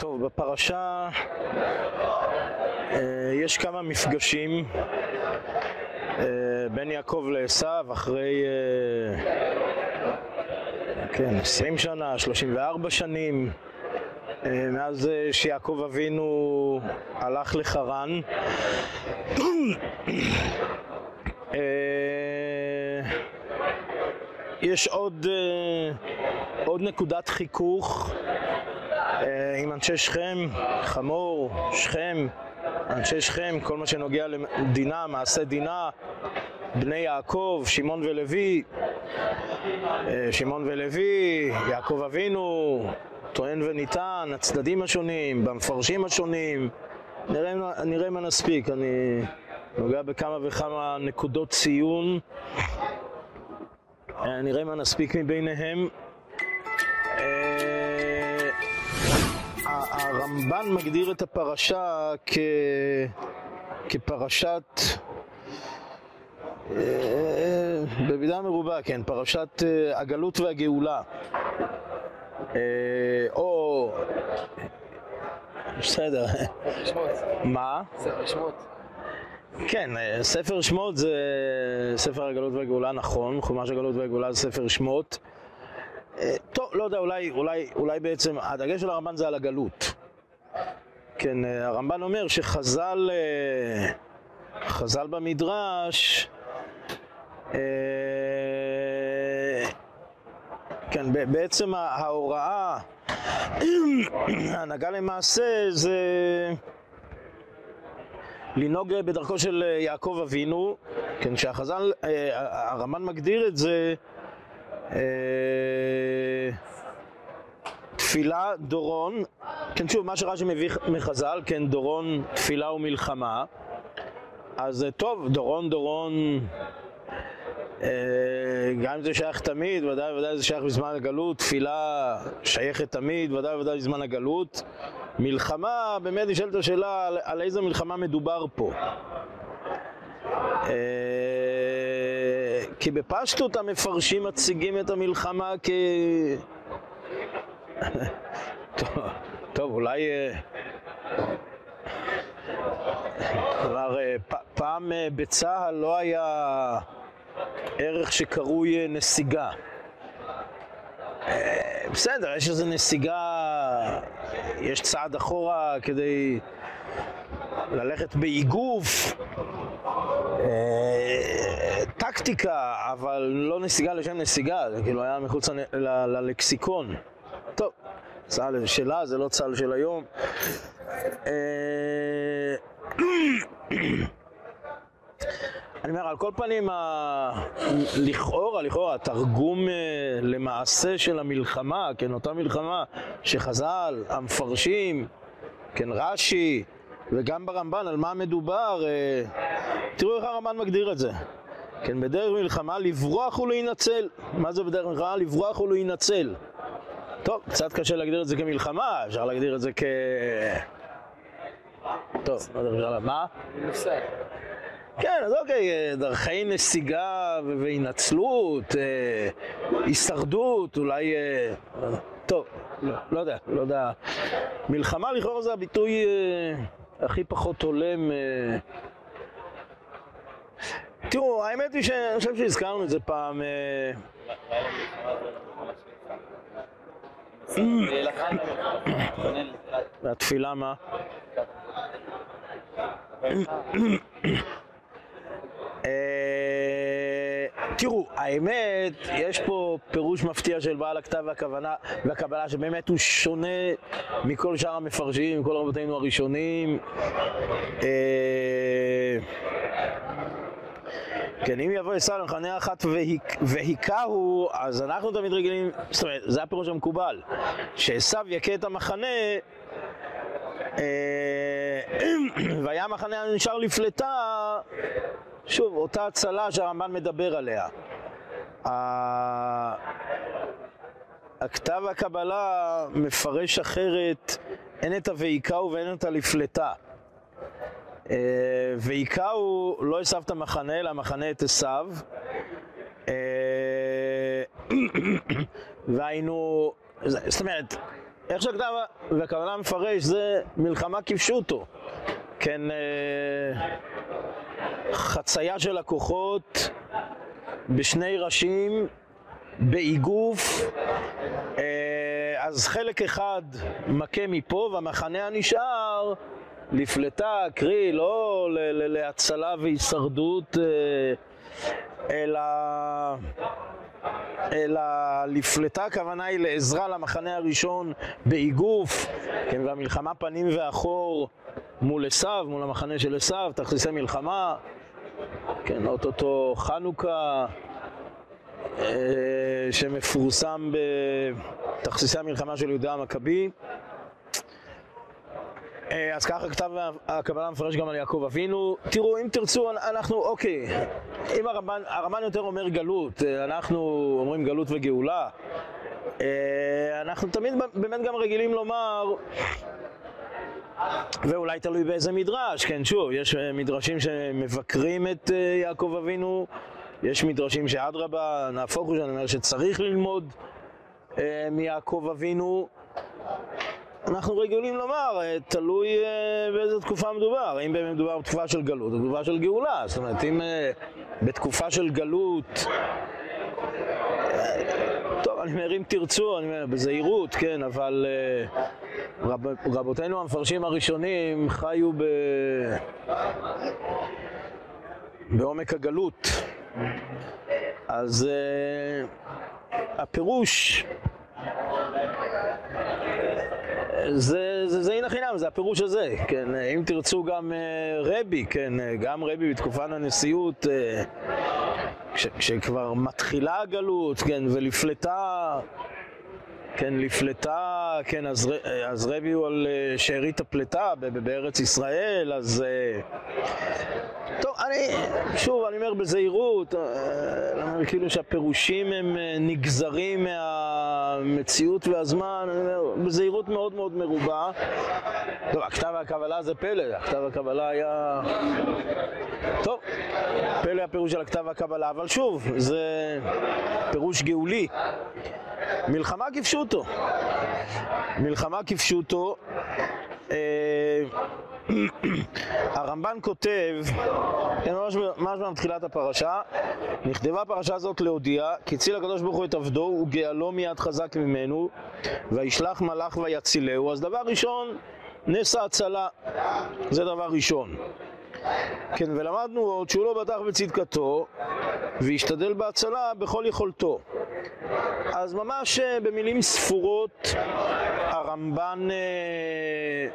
טוב, בפרשה אה, יש כמה מפגשים אה, בין יעקב לעשו אחרי אה, כן, 20 שנה, 34 שנים מאז שיעקב אבינו הלך לחרן. יש עוד, עוד נקודת חיכוך עם אנשי שכם, חמור, שכם, אנשי שכם, כל מה שנוגע לדינה, מעשה דינה, בני יעקב, שמעון ולוי, אה, שמעון ולוי, יעקב אבינו, טוען וניתן, הצדדים השונים, במפרשים השונים, נראה, נראה מה נספיק, אני נוגע בכמה וכמה נקודות ציון, אה, נראה מה נספיק מביניהם. הרמב"ן מגדיר את הפרשה כ... כפרשת, אה, במידה מרובה, כן, פרשת אה, הגלות והגאולה. אה, או... בסדר. מה? ספר שמות. כן, ספר שמות זה ספר הגלות והגאולה, נכון, חומש הגלות והגאולה זה ספר שמות. טוב, לא יודע, אולי, אולי, אולי בעצם הדגש של הרמב"ן זה על הגלות. כן, אה, הרמב"ן אומר שחז"ל, אה, חז"ל במדרש, אה, כן, בעצם ההוראה, ההנהגה למעשה זה לנהוג בדרכו של יעקב אבינו, כן, שהחז"ל, הרמב"ן מגדיר את זה תפילה, דורון, כן שוב, מה שרש"י מביא מחז"ל, כן, דורון, תפילה ומלחמה, אז אה, טוב, דורון, דורון, אה, גם אם זה שייך תמיד, ודאי ודאי זה שייך בזמן הגלות, תפילה שייכת תמיד, ודאי ודאי בזמן הגלות, מלחמה, באמת נשאלת השאלה על, על איזה מלחמה מדובר פה. אה, כי בפשטות המפרשים מציגים את המלחמה כ... טוב, אולי... כלומר, אה, פעם אה, בצה"ל לא היה ערך שקרוי אה, נסיגה. בסדר, יש איזו נסיגה, יש צעד אחורה כדי ללכת באיגוף, טקטיקה, אבל לא נסיגה לשם נסיגה, זה כאילו היה מחוץ ללקסיקון. טוב, צה"ל שלה, זה לא צה"ל של היום. אה, אני אומר, על כל פנים, לכאורה, לכאורה, התרגום אה, למעשה של המלחמה, כן, אותה מלחמה שחז"ל, המפרשים, כן, רש"י, וגם ברמב"ן, על מה מדובר, אה, תראו איך הרמב"ן מגדיר את זה. כן, בדרך מלחמה לברוח ולהינצל. מה זה בדרך מלחמה? לברוח ולהינצל. טוב, קצת קשה להגדיר את זה כמלחמה, אפשר להגדיר את זה כ... טוב, לא יודע, אפשר... מה? כן, אז אוקיי, דרכי נסיגה והינצלות, אה, הישרדות, אולי... אה, טוב, לא, לא יודע, לא יודע. מלחמה לכאורה זה הביטוי אה, הכי פחות הולם. אה... תראו, האמת היא שאני חושב שהזכרנו את זה פעם. אה... והתפילה מה? אה, תראו, האמת, יש פה פירוש מפתיע של בעל הכתב והכוונה והקבלה שבאמת הוא שונה מכל שאר המפרשים, מכל רבותינו הראשונים. כן, אם יבוא עשו למחנה אחת והיכהו, אז אנחנו תמיד רגילים, זאת אומרת, זה הפירוש המקובל, שעשו יכה את המחנה, אה, והיה המחנה הנשאר לפלטה, שוב, אותה הצלה שהרמב"ן מדבר עליה. הכתב הקבלה מפרש אחרת, אין את הוהיכהו ואין את הלפלטה. אה, והיכהו לא עשו את המחנה, אלא המחנה את עשיו. אה, והיינו, זאת אומרת, איך שהכתב והכוונה מפרש זה מלחמה כפשוטו. כן, אה, חצייה של הכוחות בשני ראשים, באיגוף, אז חלק אחד מכה מפה והמחנה הנשאר לפלטה, קרי, לא להצלה והישרדות, אה, אלא, אלא לפלטה, הכוונה היא לעזרה למחנה הראשון באיגוף, כן, והמלחמה פנים ואחור מול עשיו, מול המחנה של עשיו, תכסיסי מלחמה, כן, אוטוטו חנוכה, אה, שמפורסם בתכסיסי המלחמה של יהודה המכבי. אה, אז ככה כתב הקבלה מפרש גם על יעקב אבינו. תראו, אם תרצו, אנחנו, אוקיי, אם הרמב"ן, הרמב"ן יותר אומר גלות, אה, אנחנו אומרים גלות וגאולה, אנחנו תמיד באמת גם רגילים לומר ואולי תלוי באיזה מדרש, כן, שוב, יש אה, מדרשים שמבקרים את אה, יעקב אבינו, יש מדרשים שאדרבה, נהפוך הוא, שאני אומר שצריך ללמוד אה, מיעקב אבינו. אנחנו רגילים לומר, תלוי באיזה תקופה מדובר, האם באמת מדובר בתקופה של גלות או בתקופה של גאולה, זאת אומרת, אם בתקופה של גלות טוב, אני אומר, אם תרצו, אני אומר, בזהירות, כן, אבל רב, רבותינו המפרשים הראשונים חיו ב... בעומק הגלות. אז הפירוש זה, זה, זה הנה חינם, זה הפירוש הזה, כן, אם תרצו גם uh, רבי, כן, גם רבי בתקופת הנשיאות uh, כש, כשכבר מתחילה הגלות, כן, ולפלטה, כן, לפלטה, כן, אז, אז רבי הוא על אה, שארית הפלטה בארץ ישראל, אז... אה, טוב, אני, שוב, אני אומר בזהירות, אה, אני אומר כאילו שהפירושים הם נגזרים מהמציאות והזמן, אני אומר, בזהירות מאוד מאוד מרובה. טוב, הכתב והקבלה זה פלא, הכתב והקבלה היה... טוב, פלא הפירוש של הכתב והקבלה, אבל שוב, זה פירוש גאולי. מלחמה כפשוטו. מלחמה כפשוטו. אה, הרמב"ן כותב, כן, ממש, ממש מתחילת הפרשה, נכתבה פרשה זאת להודיע, כי הציל הקדוש ברוך הוא את עבדו וגאלו מיד חזק ממנו, וישלח מלאך ויצילהו. אז דבר ראשון, נס ההצלה, זה דבר ראשון. כן, ולמדנו עוד שהוא לא בטח בצדקתו, והשתדל בהצלה בכל יכולתו. אז ממש אה, במילים ספורות הרמב"ן אה,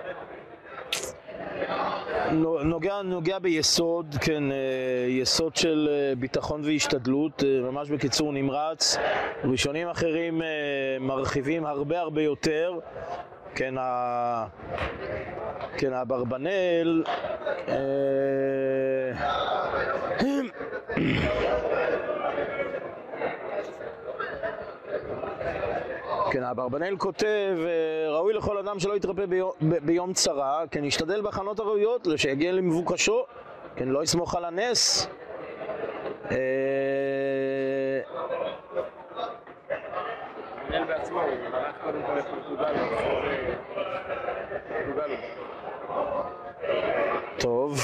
נוגע, נוגע ביסוד, כן, אה, יסוד של ביטחון והשתדלות, ממש בקיצור נמרץ. ראשונים אחרים מרחיבים הרבה הרבה יותר. כן, ה... כן, אברבנאל כן, אברבנאל כותב, אה, ראוי לכל אדם שלא יתרפא ביום, ביום צרה, כן, ישתדל בהכנות הראויות, שיגיע למבוקשו, כן, לא יסמוך על הנס. אה, טוב.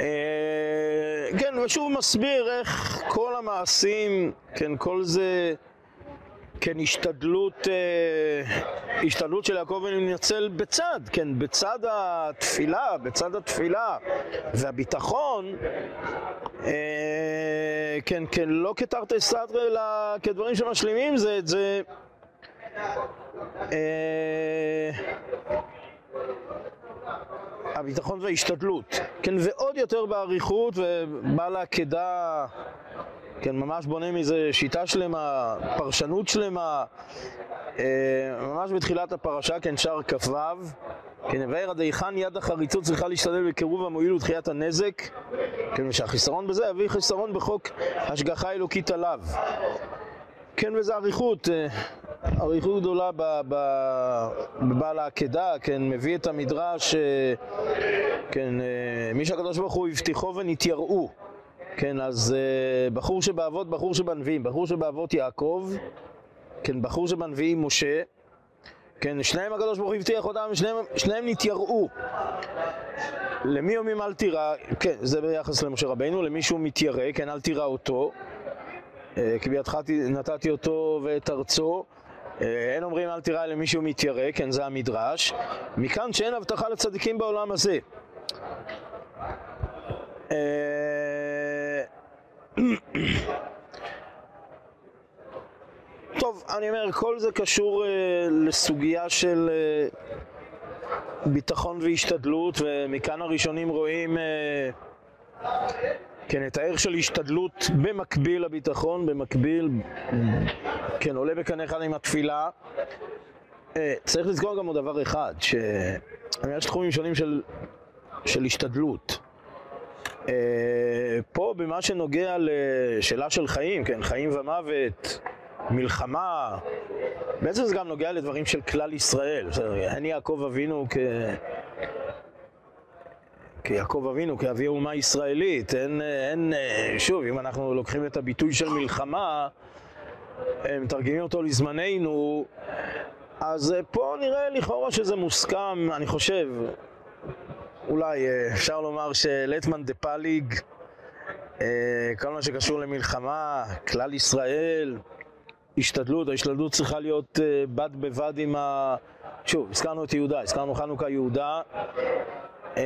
אה, כן, ושוב מסביר איך כל המעשים, כן, כל זה... כן, השתדלות, אה, השתדלות של יעקב וננצל בצד, כן, בצד התפילה, בצד התפילה והביטחון, אה, כן, כן, לא כתרתי סתרי, אלא כדברים שמשלימים זה את זה. אה, הביטחון וההשתדלות, כן, ועוד יותר באריכות ובעל העקדה כן, ממש בונה מזה שיטה שלמה, פרשנות שלמה, אה, ממש בתחילת הפרשה, כן, שער כ"ו, כן, וירא דיכן יד החריצות צריכה להשתדל בקירוב המועיל ודחיית הנזק, כן, ושהחיסרון בזה יביא חיסרון בחוק השגחה אלוקית עליו. כן, וזה אריכות, אה, אריכות גדולה בבעל העקדה, כן, מביא את המדרש, אה, כן, מי שהקדוש ברוך הוא הבטיחו ונתייראו. כן, אז uh, בחור שבאבות, בחור שבנביאים, בחור שבאבות יעקב, כן, בחור שבנביאים משה, כן, שניהם הקדוש ברוך הוא הבטיח אותם, שניהם, שניהם נתייראו. למי אומרים אל תירא, כן, זה ביחס למשה רבינו, למי שהוא מתיירא, כן, אל תירא אותו, אה, כי בידך נתתי אותו ואת ארצו. אה, אין אומרים אל תירא למי שהוא מתיירא, כן, זה המדרש. מכאן שאין הבטחה לצדיקים בעולם הזה. אה, טוב, אני אומר, כל זה קשור uh, לסוגיה של uh, ביטחון והשתדלות, ומכאן הראשונים רואים uh, כן, את הערך של השתדלות במקביל לביטחון, במקביל, כן, עולה בקנה אחד עם התפילה. Uh, צריך לזכור גם עוד דבר אחד, שיש תחומים שונים של, של השתדלות. Uh, פה במה שנוגע לשאלה של חיים, כן, חיים ומוות, מלחמה, בעצם זה גם נוגע לדברים של כלל ישראל. אני יעקב אבינו כ... כיעקב אבינו, כאבי אומה ישראלית. אין, אין, שוב, אם אנחנו לוקחים את הביטוי של מלחמה, מתרגמים אותו לזמננו, אז פה נראה לכאורה שזה מוסכם, אני חושב, אולי אפשר לומר שלטמן דה פליג, כל מה שקשור למלחמה, כלל ישראל, השתדלות, ההשתדלות צריכה להיות uh, בד בבד עם ה... שוב, הזכרנו את יהודה, הזכרנו חנוכה יהודה. Uh,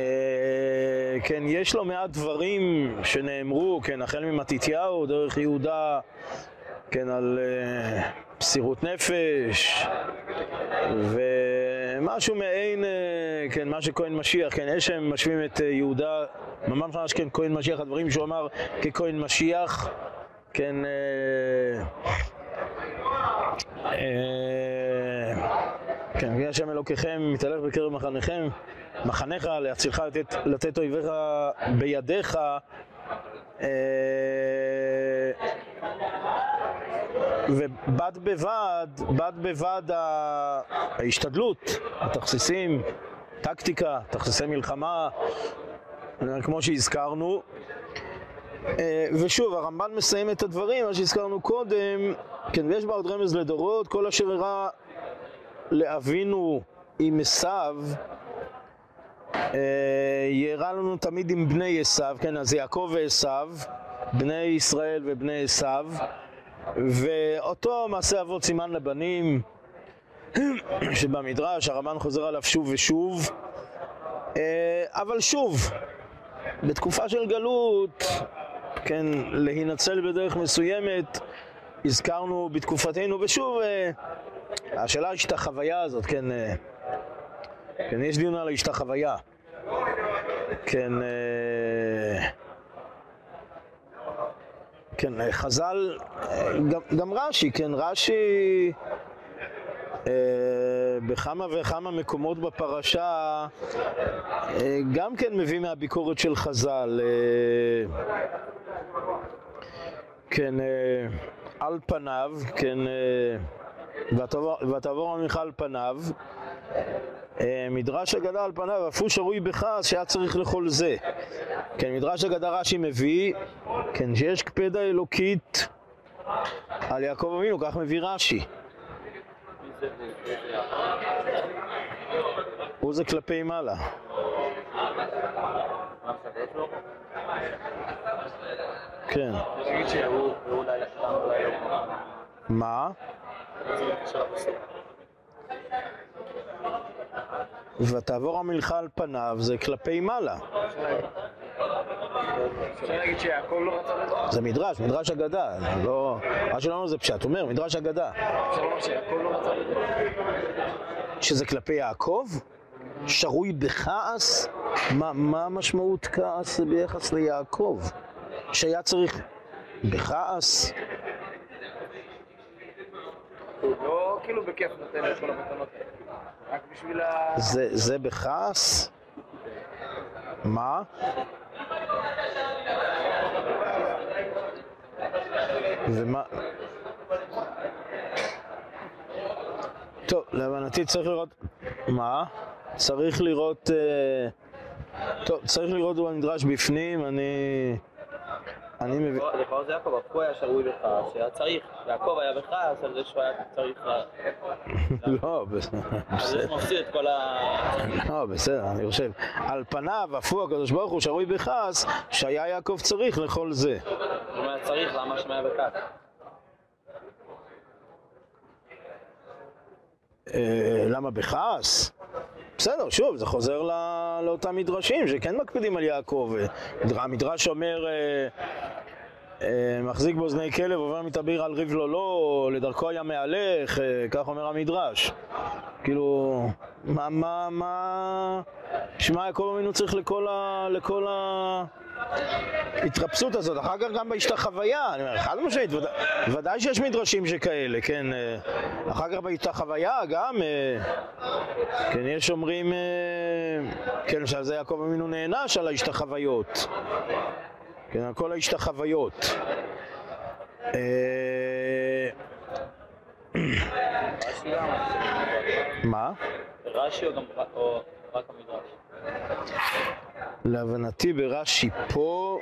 כן, יש לו מעט דברים שנאמרו, כן, החל ממתתיהו, דרך יהודה, כן, על uh, מסירות נפש, ומשהו מעין, כן, מה שכהן משיח, כן, יש שהם משווים את יהודה, ממש ממש כן, כהן משיח, הדברים שהוא אמר ככהן משיח, כן, אה, כן, בגלל השם אלוקיכם מתהלך בקרב מחניכם, מחניך להצילך לתת, לתת אויביך בידיך. אה, ובד בבד, בד בבד ההשתדלות, התכסיסים, טקטיקה, תכסיסי מלחמה, כמו שהזכרנו. אה, ושוב, הרמב"ן מסיים את הדברים, מה שהזכרנו קודם, כן, ויש בה עוד רמז לדורות, כל אשר הראה לאבינו עם עשיו, אה, יראה לנו תמיד עם בני עשיו, כן, אז יעקב ועשיו, בני ישראל ובני עשיו, ואותו מעשה אבות סימן לבנים שבמדרש, הרמב"ן חוזר עליו שוב ושוב, אה, אבל שוב, בתקופה של גלות, כן, להינצל בדרך מסוימת, הזכרנו בתקופתנו, ושוב, אה, השאלה החוויה הזאת, כן, אה, כן, יש דיון על ההשתחוויה, כן, אה, כן, חז"ל, גם, גם רש"י, כן, רש"י בכמה וכמה מקומות בפרשה גם כן מביא מהביקורת של חז"ל כן, על פניו, כן, אה, ותעבור המלכה על פניו, אה, מדרש אגדה על פניו, אף הוא שרוי בכעס שהיה צריך לכל זה. כן, מדרש אגדה רש"י מביא, כן, שיש קפדה אלוקית על יעקב אבינו, כך מביא רש"י. הוא זה כלפי מעלה. כן. מה? ותעבור המלכה על פניו זה כלפי מעלה. זה מדרש, מדרש אגדה, לא... מה שלנו זה פשט, אומר, מדרש אגדה. שזה כלפי יעקב? שרוי בכעס? מה המשמעות כעס ביחס ליעקב? שהיה צריך בכעס? לא כאילו בכיף נותן את כל המתנות רק בשביל ה... זה בכעס? מה? ומה... טוב, להבנתי צריך לראות... מה? צריך לראות... אה, טוב, צריך לראות במדרש בפנים, אני... אני מבין... לכאורה זה יעקב, הוא היה שרוי בכעס, שהיה צריך, יעקב היה בכעס על זה שהוא היה צריך... לא, בסדר. אז הוא מפסיד את כל ה... לא, בסדר, אני חושב. על פניו, הוא הקדוש ברוך הוא שרוי בכעס, שהיה יעקב צריך לכל זה. אם היה צריך, למה היה בכעס? אה, למה בכעס? בסדר, שוב, זה חוזר ל- לאותם מדרשים שכן מקפידים על יעקב. אה, המדרש אומר, אה, אה, מחזיק באוזני כלב, עובר מתאביר על ריב לו לא, לדרכו היה מהלך, אה, כך אומר המדרש. כאילו, מה, מה, מה... שמע, יעקב אבינו צריך לכל ה... לכל ה... ההתרפסות הזאת, אחר כך גם בהשתחוויה, אני אומר, חד משמעית, ודא, ודאי שיש מדרשים שכאלה, כן, אה, אחר כך בהשתחוויה גם, אה, כן, יש אומרים, אה, כן, שעל זה יעקב אבינו נענש על ההשתחוויות, כן, על כל ההשתחוויות. אה, רש"י גם? מה? רש"י או רק המדרש? להבנתי ברש"י פה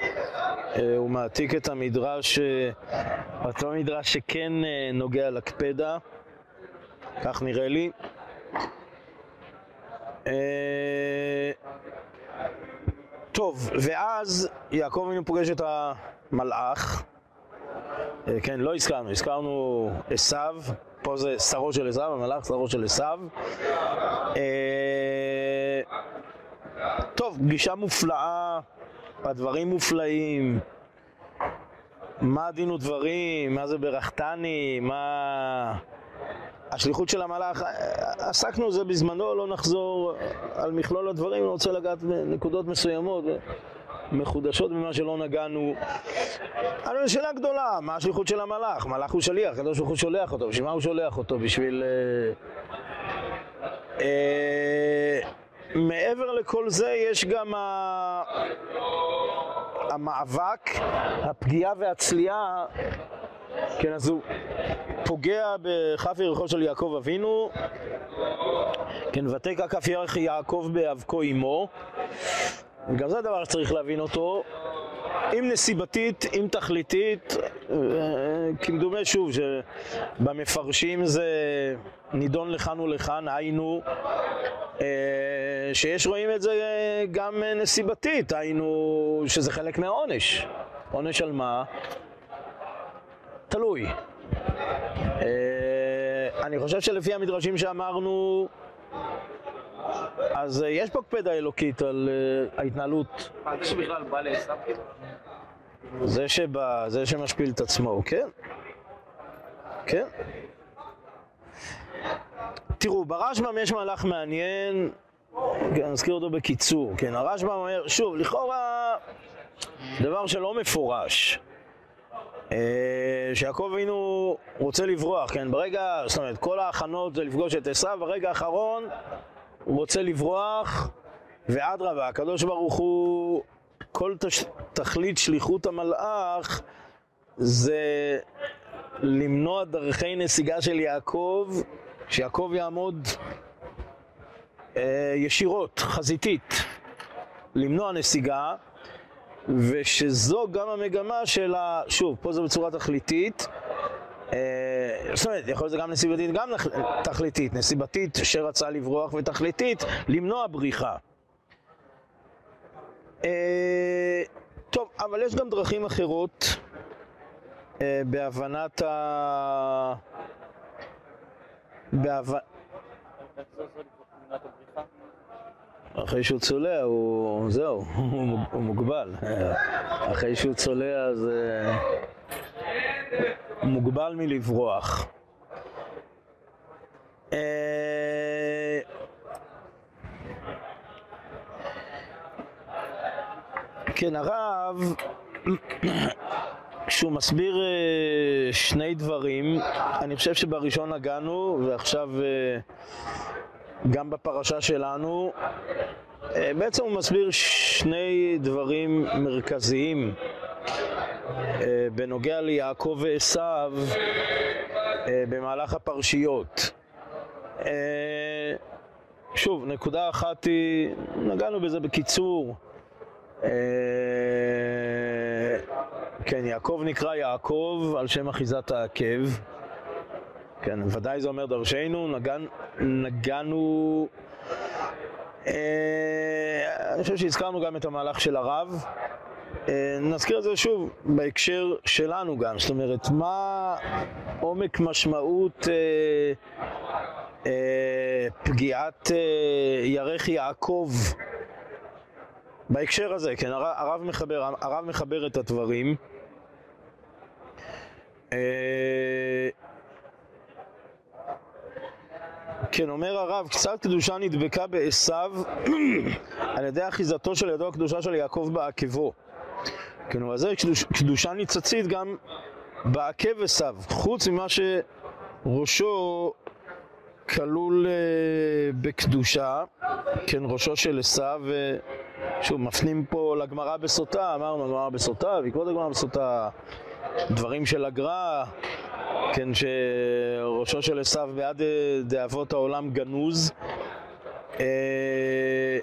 אה, הוא מעתיק את המדרש, אה, אותו מדרש שכן אה, נוגע לקפדה, כך נראה לי. אה, טוב, ואז יעקב אבינו פוגש את המלאך, אה, כן, לא הזכרנו, הזכרנו עשיו, פה זה שרו של עשיו, המלאך שרו של עשיו. טוב, פגישה מופלאה, הדברים מופלאים, מה הדין ודברים, מה זה ברכתני, מה השליחות של המלאך, עסקנו בזה בזמנו, לא נחזור על מכלול הדברים, אני רוצה לגעת בנקודות מסוימות, מחודשות במה שלא נגענו. אבל זו שאלה גדולה, מה השליחות של המלאך? מלאך הוא שליח, הקדוש ברוך הוא שולח אותו, בשביל מה הוא שולח אותו? בשביל... אה, אה, מעבר לכל זה יש גם ה... המאבק, הפגיעה והצליעה, כן, אז הוא פוגע בכף ירחו של יעקב אבינו, כן, ותקע כף ירך יעקב באבקו אמו, וגם זה דבר שצריך להבין אותו, אם נסיבתית, אם תכליתית, אה, כמדומה שוב, שבמפרשים זה נידון לכאן ולכאן, היינו, אה, שיש רואים את זה גם נסיבתית, היינו, שזה חלק מהעונש. עונש על מה? תלוי. אה, אני חושב שלפי המדרשים שאמרנו, אז אה, יש פה קפדה אלוקית על אה, ההתנהלות. מה, זה שבכלל בא לעשו? זה שבא, זה שמשפיל את עצמו, כן? כן. תראו, ברשב"ם יש מהלך מעניין, כן, נזכיר אותו בקיצור, כן, הרשב"ם אומר, שוב, לכאורה דבר שלא מפורש, אה, שיעקב אבינו רוצה לברוח, כן, ברגע, זאת אומרת, כל ההכנות זה לפגוש את עשיו, ברגע האחרון הוא רוצה לברוח, ואדרבה, הקדוש ברוך הוא, כל תש... תכלית שליחות המלאך זה למנוע דרכי נסיגה של יעקב, שיעקב יעמוד אה, ישירות, חזיתית, למנוע נסיגה, ושזו גם המגמה של ה... שוב, פה זה בצורה תכליתית. אה, זאת אומרת, יכול להיות זה גם נסיבתית, גם תכליתית. נסיבתית שרצה לברוח, ותכליתית למנוע בריחה. אה, טוב, אבל יש גם דרכים אחרות אה, בהבנת ה... בהב... איך זה עושה למנוע את הבריחה? אחרי שהוא צולע, הוא... זהו, הוא מוג- הוא מוגבל. אחרי שהוא צולע, אז... אה, הוא מוגבל מלברוח. כן, הרב, כשהוא מסביר אה, שני דברים, אני חושב שבראשון נגענו, ועכשיו אה, גם בפרשה שלנו, אה, בעצם הוא מסביר שני דברים מרכזיים בנוגע ליעקב ועשיו במהלך הפרשיות. שוב, נקודה אחת היא, נגענו בזה בקיצור, כן, יעקב נקרא יעקב על שם אחיזת העקב. כן, ודאי זה אומר דרשנו, נגן, נגענו... אה, אני חושב שהזכרנו גם את המהלך של הרב. אה, נזכיר את זה שוב בהקשר שלנו גם, זאת אומרת, מה עומק משמעות אה, אה, פגיעת אה, ירך יעקב בהקשר הזה, כן, הרב, מחבר, הרב מחבר את הדברים. אה, כן, אומר הרב, קצת קדושה נדבקה בעשו על ידי אחיזתו של ידו הקדושה של יעקב בעקבו. כן, אבל זה קדוש, קדושה ניצצית גם בעקב עשו, חוץ ממה שראשו כלול אה, בקדושה, כן, ראשו של עשו, ושוב, מפנים פה לגמרא בסוטה, אמרנו, הגמרא בסוטה, בעקבות הגמרא בסוטה, דברים של הגר"א, כן, שראשו של עשו בעד אה, דאבות העולם גנוז. אה,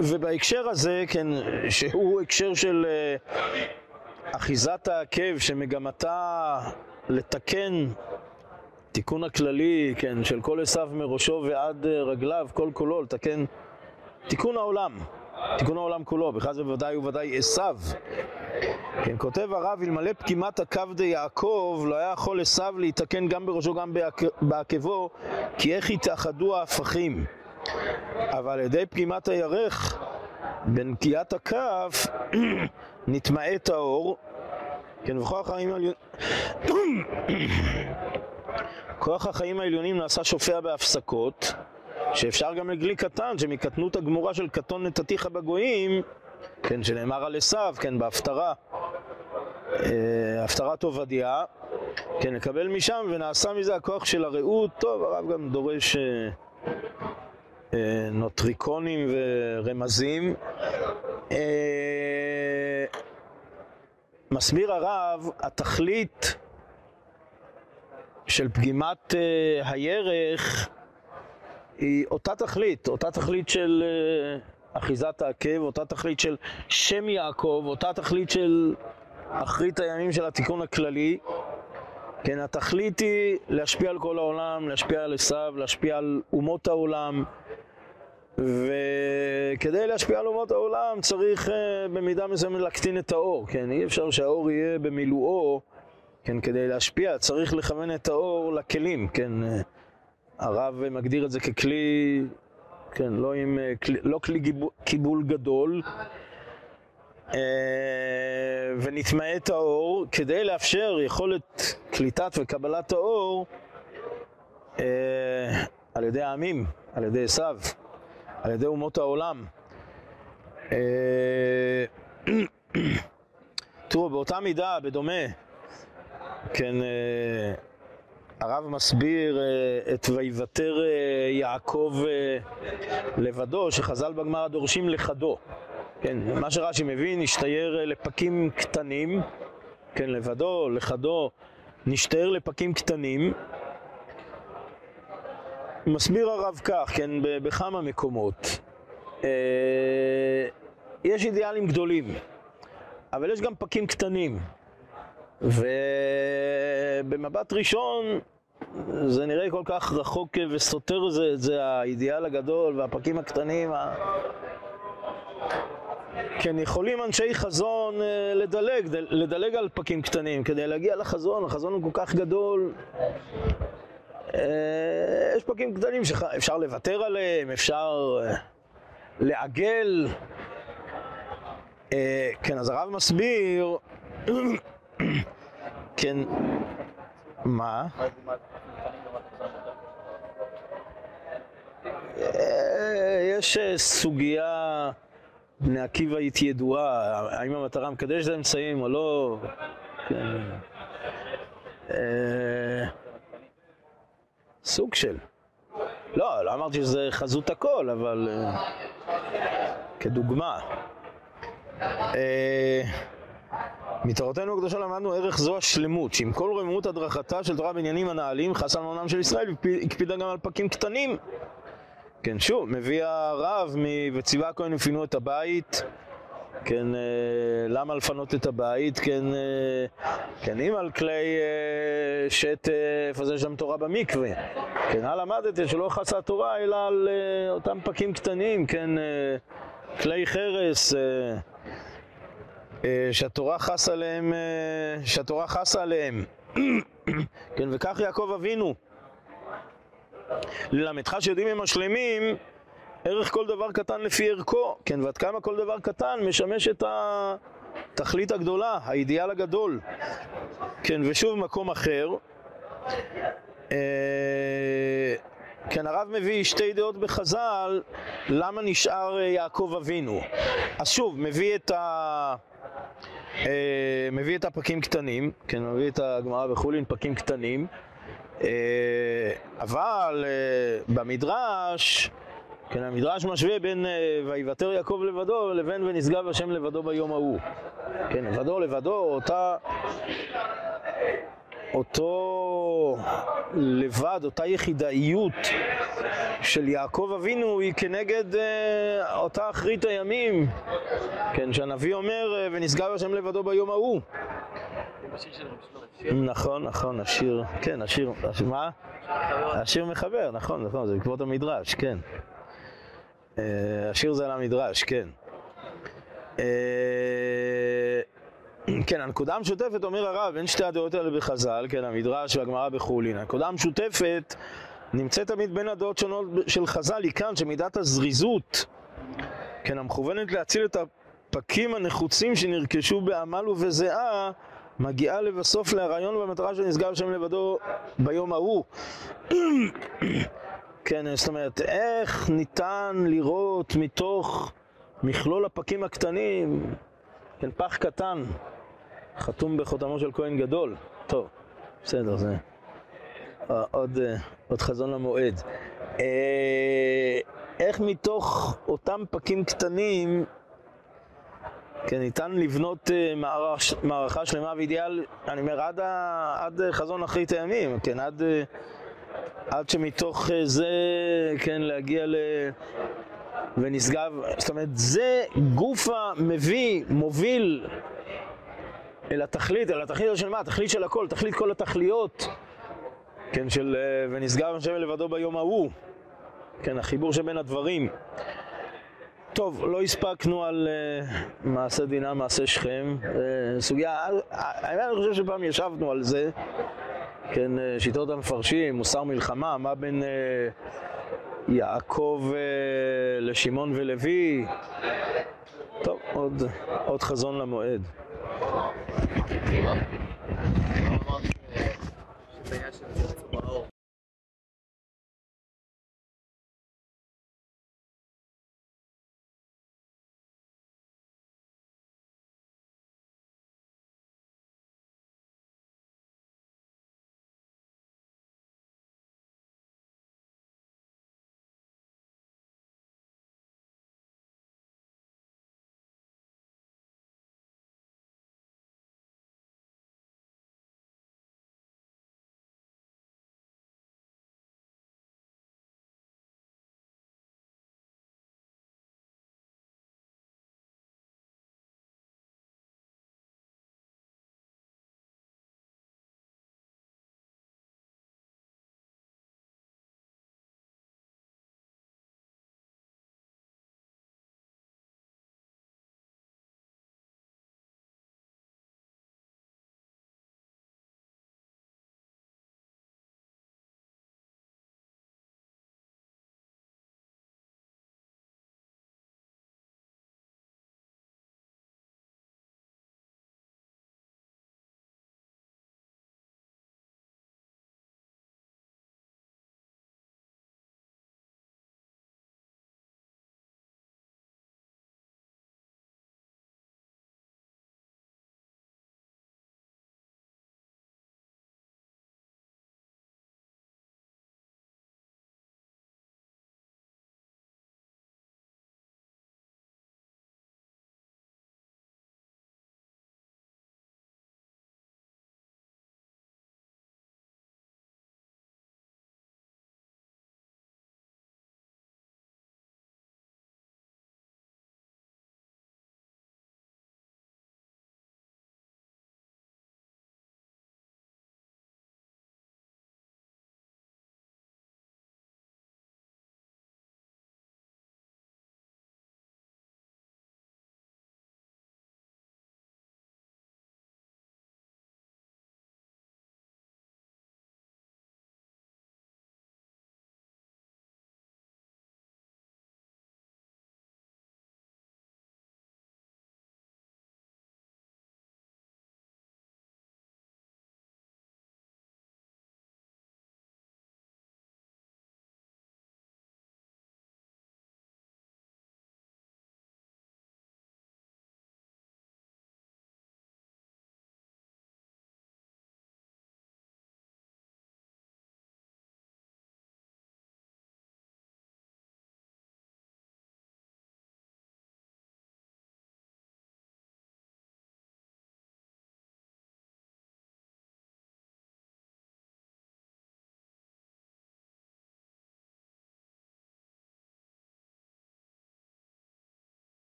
ובהקשר הזה, כן, שהוא הקשר של אה, אחיזת העקב שמגמתה לתקן תיקון הכללי, כן, של כל עשו מראשו ועד רגליו, כל כולו, לתקן תיקון העולם, תיקון העולם כולו, בכלל זה בוודאי ובוודאי עשו. כן, כותב הרב, אלמלא פגימת הקו דיעקב, לא היה יכול עשו להתקן גם בראשו גם בעקבו, כי איך יתאחדו ההפכים. אבל על ידי פגימת הירך, בנקיית הכף, נתמעט האור, כן, וכוח החיים העליונים... כוח החיים העליונים נעשה שופע בהפסקות, שאפשר גם לגלי קטן, שמקטנות הגמורה של קטון נתתיך בגויים, כן, שנאמר על עשו, כן, בהפטרה, אה, הפטרת עובדיה, כן, לקבל משם, ונעשה מזה הכוח של הרעות. טוב, הרב גם דורש אה, אה, נוטריקונים ורמזים. מסביר הרב, התכלית של פגימת אה, הירך היא אותה תכלית, אותה תכלית של אה, אחיזת העקב, אותה תכלית של שם יעקב, אותה תכלית של אחרית הימים של התיקון הכללי. כן, התכלית היא להשפיע על כל העולם, להשפיע על עשיו, להשפיע על אומות העולם. וכדי להשפיע על אומות העולם צריך uh, במידה מסוימת להקטין את האור, כן? אי אפשר שהאור יהיה במילואו, כן? כדי להשפיע צריך לכוון את האור לכלים, כן? Uh, הרב מגדיר את זה ככלי, כן, לא, עם, uh, כלי, לא כלי גיבול, קיבול גדול, ונטמא את האור כדי לאפשר יכולת קליטת וקבלת האור uh, על ידי העמים, על ידי עשיו. על ידי אומות העולם. אה, תראו, באותה מידה, בדומה, כן, אה, הרב מסביר אה, את ויוותר יעקב לבדו, שחז"ל בגמרא דורשים לחדו. כן, מה שרש"י מבין, השתייר לפקים קטנים, כן, לבדו, לחדו, נשתער לפקים קטנים, מסביר הרב כך, כן, בכמה מקומות. אה, יש אידיאלים גדולים, אבל יש גם פקים קטנים. ובמבט ראשון זה נראה כל כך רחוק וסותר זה, זה האידיאל הגדול והפקים הקטנים. ה... כן, יכולים אנשי חזון אה, לדלג, לדלג על פקים קטנים כדי להגיע לחזון, החזון הוא כל כך גדול. אה, יש פרקים קטנים שאפשר לוותר עליהם, אפשר אה, לעגל. אה, כן, אז הרב מסביר, כן, מה? יש סוגיה, בני עקיבאית ידועה, האם המטרה מקדשת אמצעים או לא, כן. סוג של. לא, לא אמרתי שזה חזות הכל, אבל uh, כדוגמה. Uh, מתורתנו הקדושה למדנו ערך זו השלמות, שעם כל רוממות הדרכתה של תורה בעניינים הנעלים, חסן עולם של ישראל, הקפידה גם על פקים קטנים. כן, שוב, מביא הרב מ"וציווה הכהן ופינו את הבית", כן, אה, למה לפנות את הבית? כן, אה, כן, אם על כלי אה, שט, איפה זה שם תורה במקווה. כן, הלאה למדתי שלא חסה התורה אלא על אותם פקים קטנים, כן, כלי חרס. שהתורה חסה עליהם, שהתורה חסה עליהם. כן, וכך יעקב אבינו. ללמדך שיודעים הם השלמים ערך כל דבר קטן לפי ערכו, כן, ועד כמה כל דבר קטן משמש את התכלית הגדולה, האידיאל הגדול. כן, ושוב מקום אחר. אה, כן, הרב מביא שתי דעות בחז"ל, למה נשאר אה, יעקב אבינו. אז שוב, מביא את ה... אה, מביא את הפקים קטנים, כן, מביא את הגמרא בחולין, פקים קטנים, אבל במדרש כן, המדרש משווה בין אה, ויוותר יעקב לבדו לבין ונשגב השם לבדו ביום ההוא. כן, לבדו לבדו, אותה... אותו לבד, אותה יחידאיות של יעקב אבינו היא כנגד אה, אותה אחרית הימים, כן, שהנביא אומר אה, ונשגב השם לבדו ביום ההוא. נכון, נכון, השיר, כן, השיר, מה? השיר מחבר, נכון, נכון, זה בעקבות המדרש, כן. אה, השיר זה על המדרש, כן. אה, כן, הנקודה המשותפת, אומר הרב, אין שתי הדעות האלה בחז"ל, כן, המדרש והגמרא בחולין. הנקודה המשותפת נמצאת תמיד בין הדעות שונות של חז"ל, היא כאן, שמידת הזריזות, כן, המכוונת להציל את הפקים הנחוצים שנרכשו בעמל ובזיעה, מגיעה לבסוף להרעיון והמטרה שנסגר שם לבדו ביום ההוא. כן, זאת אומרת, איך ניתן לראות מתוך מכלול הפקים הקטנים, כן, פח קטן, חתום בחותמו של כהן גדול. טוב, בסדר, זה עוד, עוד חזון למועד. אה, איך מתוך אותם פקים קטנים כן, ניתן לבנות אה, מערכה, מערכה שלמה ואידיאל, אני אומר, עד, עד חזון אחרית הימים, כן, עד... עד שמתוך אה, זה, כן, להגיע ל... ונשגב, זאת אומרת, זה גוף המביא, מוביל אל התכלית, אל התכלית של מה? התכלית של הכל, תכלית כל התכליות, כן, של אה, ונשגב השם לבדו ביום ההוא, כן, החיבור שבין הדברים. טוב, לא הספקנו על uh, מעשה דינה, מעשה שכם, uh, סוגיה, האמת אני חושב שפעם ישבנו על זה, כן, אה, שיטות המפרשים, מוסר מלחמה, מה בין אה, יעקב אה, לשמעון ולוי? טוב, עוד, עוד חזון למועד.